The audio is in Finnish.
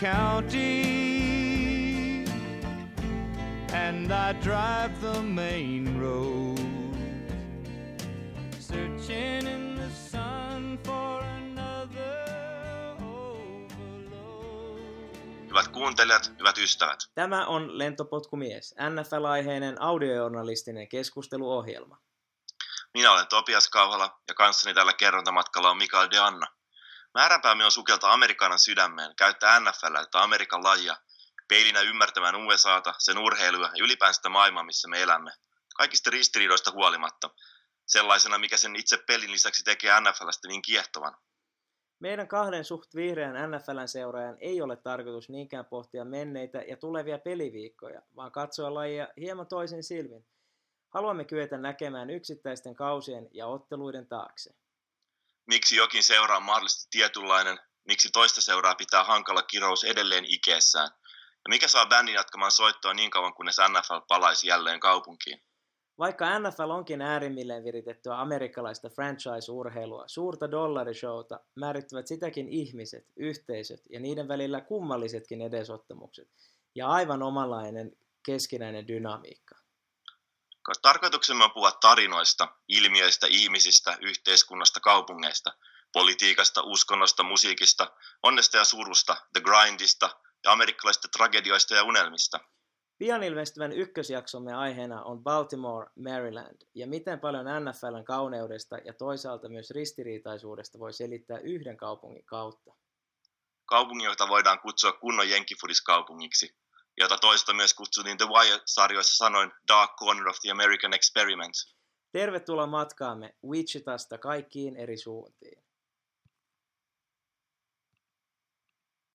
county, and I drive the main road, searching in the sun for another overload. Hyvät kuuntelijat, hyvät ystävät. Tämä on Lentopotkumies, NFL-aiheinen audiojournalistinen keskusteluohjelma. Minä olen Topias Kauhala ja kanssani tällä kerrontamatkalla on Mikael De Anna. Määränpäämme on sukeltaa Amerikanan sydämeen, käyttää NFL tai Amerikan lajia, peilinä ymmärtämään USAta, sen urheilua ja ylipäänsä sitä maailmaa, missä me elämme. Kaikista ristiriidoista huolimatta. Sellaisena, mikä sen itse pelin lisäksi tekee NFLstä niin kiehtovan. Meidän kahden suht vihreän NFLn seuraajan ei ole tarkoitus niinkään pohtia menneitä ja tulevia peliviikkoja, vaan katsoa lajia hieman toisin silmin. Haluamme kyetä näkemään yksittäisten kausien ja otteluiden taakse. Miksi jokin seura on mahdollisesti tietynlainen, miksi toista seuraa pitää hankala kirous edelleen ikeessään, ja mikä saa bändin jatkamaan soittoa niin kauan kunnes NFL palaisi jälleen kaupunkiin. Vaikka NFL onkin äärimmilleen viritettyä amerikkalaista franchise-urheilua, suurta dollarishowta, määrittävät sitäkin ihmiset, yhteisöt ja niiden välillä kummallisetkin edesottamukset ja aivan omanlainen keskinäinen dynamiikka. Koska tarkoituksemme on puhua tarinoista, ilmiöistä, ihmisistä, yhteiskunnasta, kaupungeista, politiikasta, uskonnosta, musiikista, onnesta ja surusta, the grindista ja amerikkalaisista tragedioista ja unelmista. Pian ilmestyvän ykkösjaksomme aiheena on Baltimore, Maryland, ja miten paljon NFLn kauneudesta ja toisaalta myös ristiriitaisuudesta voi selittää yhden kaupungin kautta. Kaupungin, jota voidaan kutsua kunnon jenkifudiskaupungiksi, jota toista myös kutsuttiin The Wire-sarjoissa sanoin Dark Corner of the American Experiment. Tervetuloa matkaamme Wichitasta kaikkiin eri suuntiin.